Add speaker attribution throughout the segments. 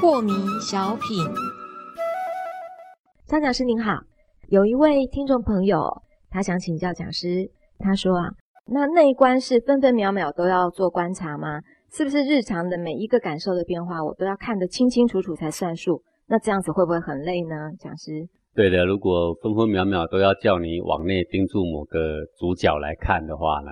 Speaker 1: 破迷小品，张讲师您好，有一位听众朋友，他想请教讲师，他说啊，那内观是分分秒秒都要做观察吗？是不是日常的每一个感受的变化，我都要看得清清楚楚才算数？那这样子会不会很累呢？讲师，
Speaker 2: 对的，如果分分秒秒都要叫你往内盯住某个主角来看的话呢，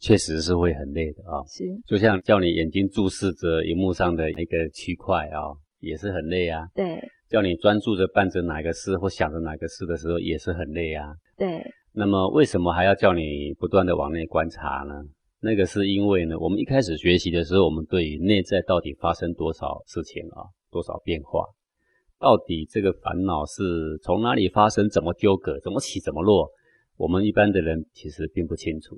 Speaker 2: 确实是会很累的啊。
Speaker 1: 是，
Speaker 2: 就像叫你眼睛注视着荧幕上的一个区块啊。也是很累啊，
Speaker 1: 对，
Speaker 2: 叫你专注着办着哪个事或想着哪个事的时候，也是很累啊，
Speaker 1: 对。
Speaker 2: 那么为什么还要叫你不断的往内观察呢？那个是因为呢，我们一开始学习的时候，我们对于内在到底发生多少事情啊，多少变化，到底这个烦恼是从哪里发生，怎么纠葛，怎么起，怎么落，我们一般的人其实并不清楚。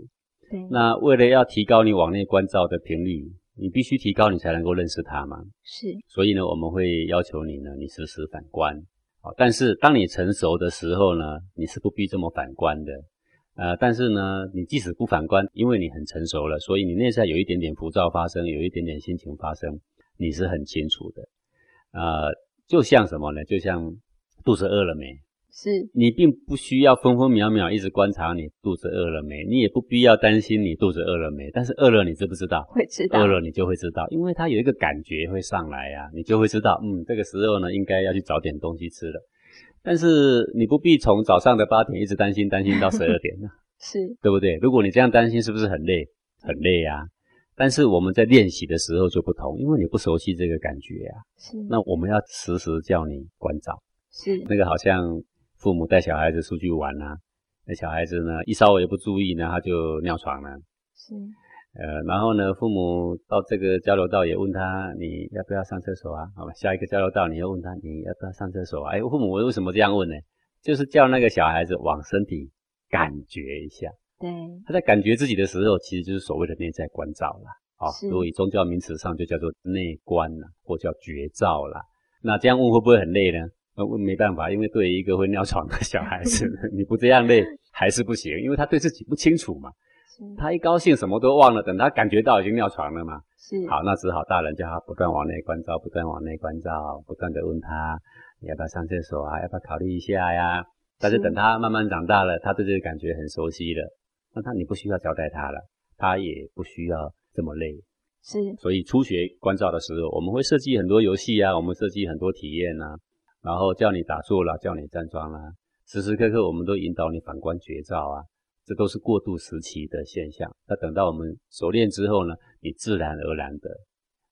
Speaker 1: 对。
Speaker 2: 那为了要提高你往内关照的频率。你必须提高，你才能够认识它嘛。
Speaker 1: 是，
Speaker 2: 所以呢，我们会要求你呢，你时时反观。好，但是当你成熟的时候呢，你是不必这么反观的。呃，但是呢，你即使不反观，因为你很成熟了，所以你内在有一点点浮躁发生，有一点点心情发生，你是很清楚的。呃，就像什么呢？就像肚子饿了没？
Speaker 1: 是
Speaker 2: 你并不需要分分秒秒一直观察你肚子饿了没，你也不必要担心你肚子饿了没。但是饿了，你知不知道？
Speaker 1: 会知道。
Speaker 2: 饿了，你就会知道，因为它有一个感觉会上来呀，你就会知道，嗯，这个时候呢，应该要去找点东西吃了。但是你不必从早上的八点一直担心担心到十二点呢，
Speaker 1: 是
Speaker 2: 对不对？如果你这样担心，是不是很累？很累呀。但是我们在练习的时候就不同，因为你不熟悉这个感觉呀。
Speaker 1: 是。
Speaker 2: 那我们要时时叫你关照。
Speaker 1: 是。
Speaker 2: 那个好像。父母带小孩子出去玩啊，那小孩子呢，一稍微不注意呢，他就尿床了。
Speaker 1: 是，
Speaker 2: 呃，然后呢，父母到这个交流道也问他，你要不要上厕所啊？好吧，下一个交流道你又问他，你要不要上厕所？哎，父母为什么这样问呢？就是叫那个小孩子往身体感觉一下。
Speaker 1: 对，
Speaker 2: 他在感觉自己的时候，其实就是所谓的内在关照了。好，如果以宗教名词上就叫做内观了，或叫觉照了。那这样问会不会很累呢？呃，没办法，因为对于一个会尿床的小孩子，你不这样累还是不行，因为他对自己不清楚嘛。他一高兴什么都忘了，等他感觉到已经尿床了嘛。
Speaker 1: 是。
Speaker 2: 好，那只好大人叫他不断往内关照，不断往内关照，不断的问他，你要不要上厕所啊？要不要考虑一下呀？但是等他慢慢长大了，他对这个感觉很熟悉了，那他你不需要交代他了，他也不需要这么累。
Speaker 1: 是。
Speaker 2: 所以初学关照的时候，我们会设计很多游戏啊，我们设计很多体验啊。然后叫你打坐啦，叫你站桩啦，时时刻刻我们都引导你反观觉照啊，这都是过渡时期的现象。那等到我们熟练之后呢，你自然而然的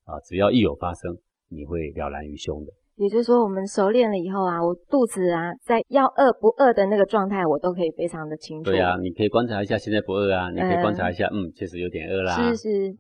Speaker 2: 啊，只要一有发生，你会了然于胸的。
Speaker 1: 也就是说，我们熟练了以后啊，我肚子啊，在要饿不饿的那个状态，我都可以非常的清楚。
Speaker 2: 对啊，你可以观察一下，现在不饿啊，你可以观察一下，嗯，确实有点饿啦。
Speaker 1: 是是。